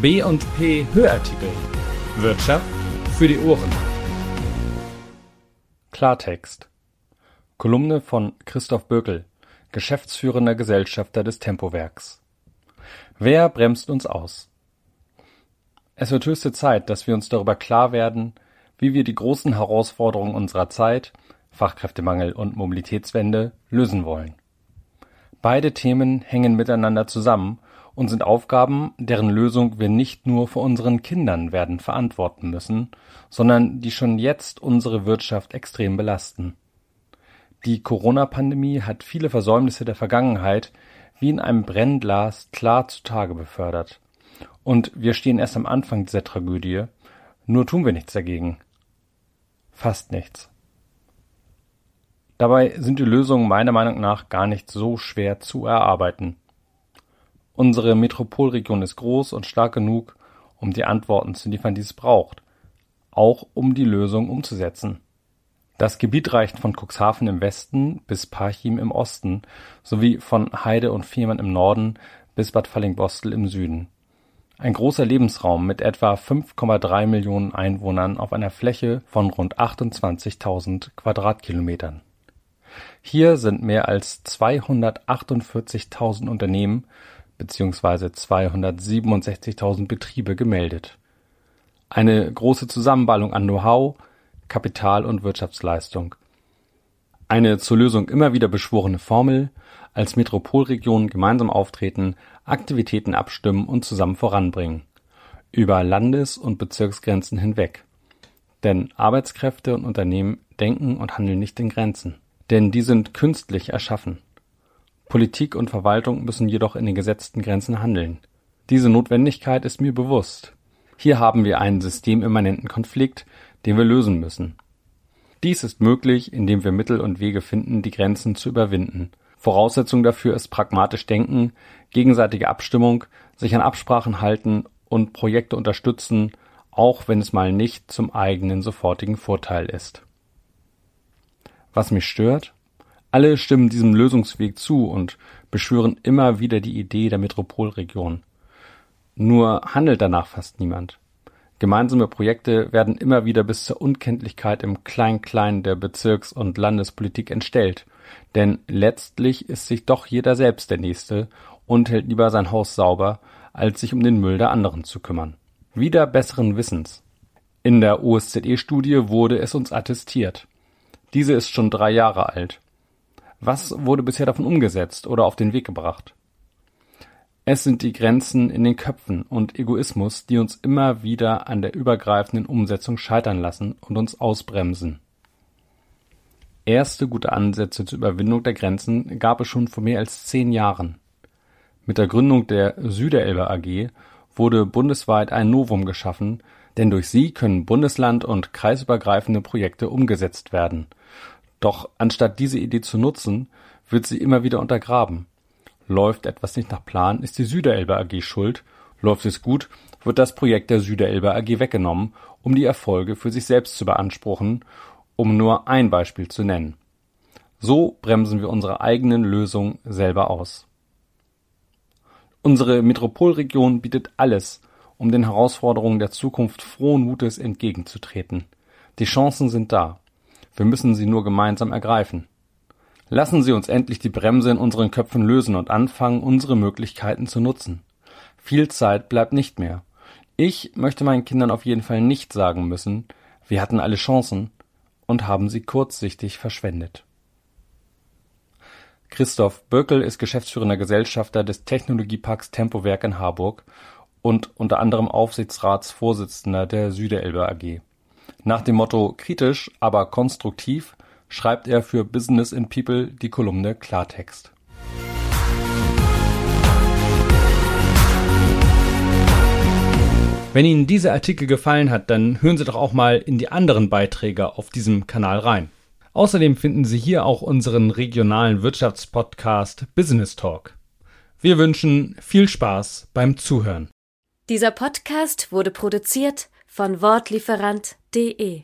B&P Hörartikel. Wirtschaft für die Ohren. Klartext. Kolumne von Christoph Böckel, geschäftsführender Gesellschafter des Tempowerks. Wer bremst uns aus? Es wird höchste Zeit, dass wir uns darüber klar werden, wie wir die großen Herausforderungen unserer Zeit, Fachkräftemangel und Mobilitätswende, lösen wollen. Beide Themen hängen miteinander zusammen und sind Aufgaben, deren Lösung wir nicht nur vor unseren Kindern werden verantworten müssen, sondern die schon jetzt unsere Wirtschaft extrem belasten. Die Corona-Pandemie hat viele Versäumnisse der Vergangenheit wie in einem Brennglas klar zutage befördert. Und wir stehen erst am Anfang dieser Tragödie, nur tun wir nichts dagegen. Fast nichts. Dabei sind die Lösungen meiner Meinung nach gar nicht so schwer zu erarbeiten. Unsere Metropolregion ist groß und stark genug, um die Antworten zu liefern, die es braucht, auch um die Lösung umzusetzen. Das Gebiet reicht von Cuxhaven im Westen bis Parchim im Osten sowie von Heide und Fehmarn im Norden bis Bad Fallingbostel im Süden. Ein großer Lebensraum mit etwa 5,3 Millionen Einwohnern auf einer Fläche von rund 28.000 Quadratkilometern. Hier sind mehr als 248.000 Unternehmen beziehungsweise 267.000 Betriebe gemeldet. Eine große Zusammenballung an Know-how, Kapital und Wirtschaftsleistung. Eine zur Lösung immer wieder beschworene Formel, als Metropolregion gemeinsam auftreten, Aktivitäten abstimmen und zusammen voranbringen. Über Landes- und Bezirksgrenzen hinweg. Denn Arbeitskräfte und Unternehmen denken und handeln nicht in Grenzen. Denn die sind künstlich erschaffen. Politik und Verwaltung müssen jedoch in den gesetzten Grenzen handeln. Diese Notwendigkeit ist mir bewusst. Hier haben wir einen systemimmanenten Konflikt, den wir lösen müssen. Dies ist möglich, indem wir Mittel und Wege finden, die Grenzen zu überwinden. Voraussetzung dafür ist pragmatisch denken, gegenseitige Abstimmung, sich an Absprachen halten und Projekte unterstützen, auch wenn es mal nicht zum eigenen sofortigen Vorteil ist. Was mich stört? Alle stimmen diesem Lösungsweg zu und beschwören immer wieder die Idee der Metropolregion. Nur handelt danach fast niemand. Gemeinsame Projekte werden immer wieder bis zur Unkenntlichkeit im Klein-Klein der Bezirks- und Landespolitik entstellt. Denn letztlich ist sich doch jeder selbst der Nächste und hält lieber sein Haus sauber, als sich um den Müll der anderen zu kümmern. Wieder besseren Wissens. In der OSZE-Studie wurde es uns attestiert. Diese ist schon drei Jahre alt. Was wurde bisher davon umgesetzt oder auf den Weg gebracht? Es sind die Grenzen in den Köpfen und Egoismus, die uns immer wieder an der übergreifenden Umsetzung scheitern lassen und uns ausbremsen. Erste gute Ansätze zur Überwindung der Grenzen gab es schon vor mehr als zehn Jahren. Mit der Gründung der Süderelbe AG wurde bundesweit ein Novum geschaffen, denn durch sie können Bundesland und kreisübergreifende Projekte umgesetzt werden – doch anstatt diese Idee zu nutzen, wird sie immer wieder untergraben. Läuft etwas nicht nach Plan, ist die Süderelbe AG schuld, läuft es gut, wird das Projekt der Süderelbe AG weggenommen, um die Erfolge für sich selbst zu beanspruchen, um nur ein Beispiel zu nennen. So bremsen wir unsere eigenen Lösungen selber aus. Unsere Metropolregion bietet alles, um den Herausforderungen der Zukunft frohen Mutes entgegenzutreten. Die Chancen sind da. Wir müssen sie nur gemeinsam ergreifen. Lassen Sie uns endlich die Bremse in unseren Köpfen lösen und anfangen, unsere Möglichkeiten zu nutzen. Viel Zeit bleibt nicht mehr. Ich möchte meinen Kindern auf jeden Fall nicht sagen müssen, wir hatten alle Chancen und haben sie kurzsichtig verschwendet. Christoph Böckel ist geschäftsführender Gesellschafter des Technologieparks Tempowerk in Harburg und unter anderem Aufsichtsratsvorsitzender der Süderelbe AG. Nach dem Motto kritisch, aber konstruktiv schreibt er für Business in People die Kolumne Klartext. Wenn Ihnen dieser Artikel gefallen hat, dann hören Sie doch auch mal in die anderen Beiträge auf diesem Kanal rein. Außerdem finden Sie hier auch unseren regionalen Wirtschaftspodcast Business Talk. Wir wünschen viel Spaß beim Zuhören. Dieser Podcast wurde produziert von Wortlieferant.de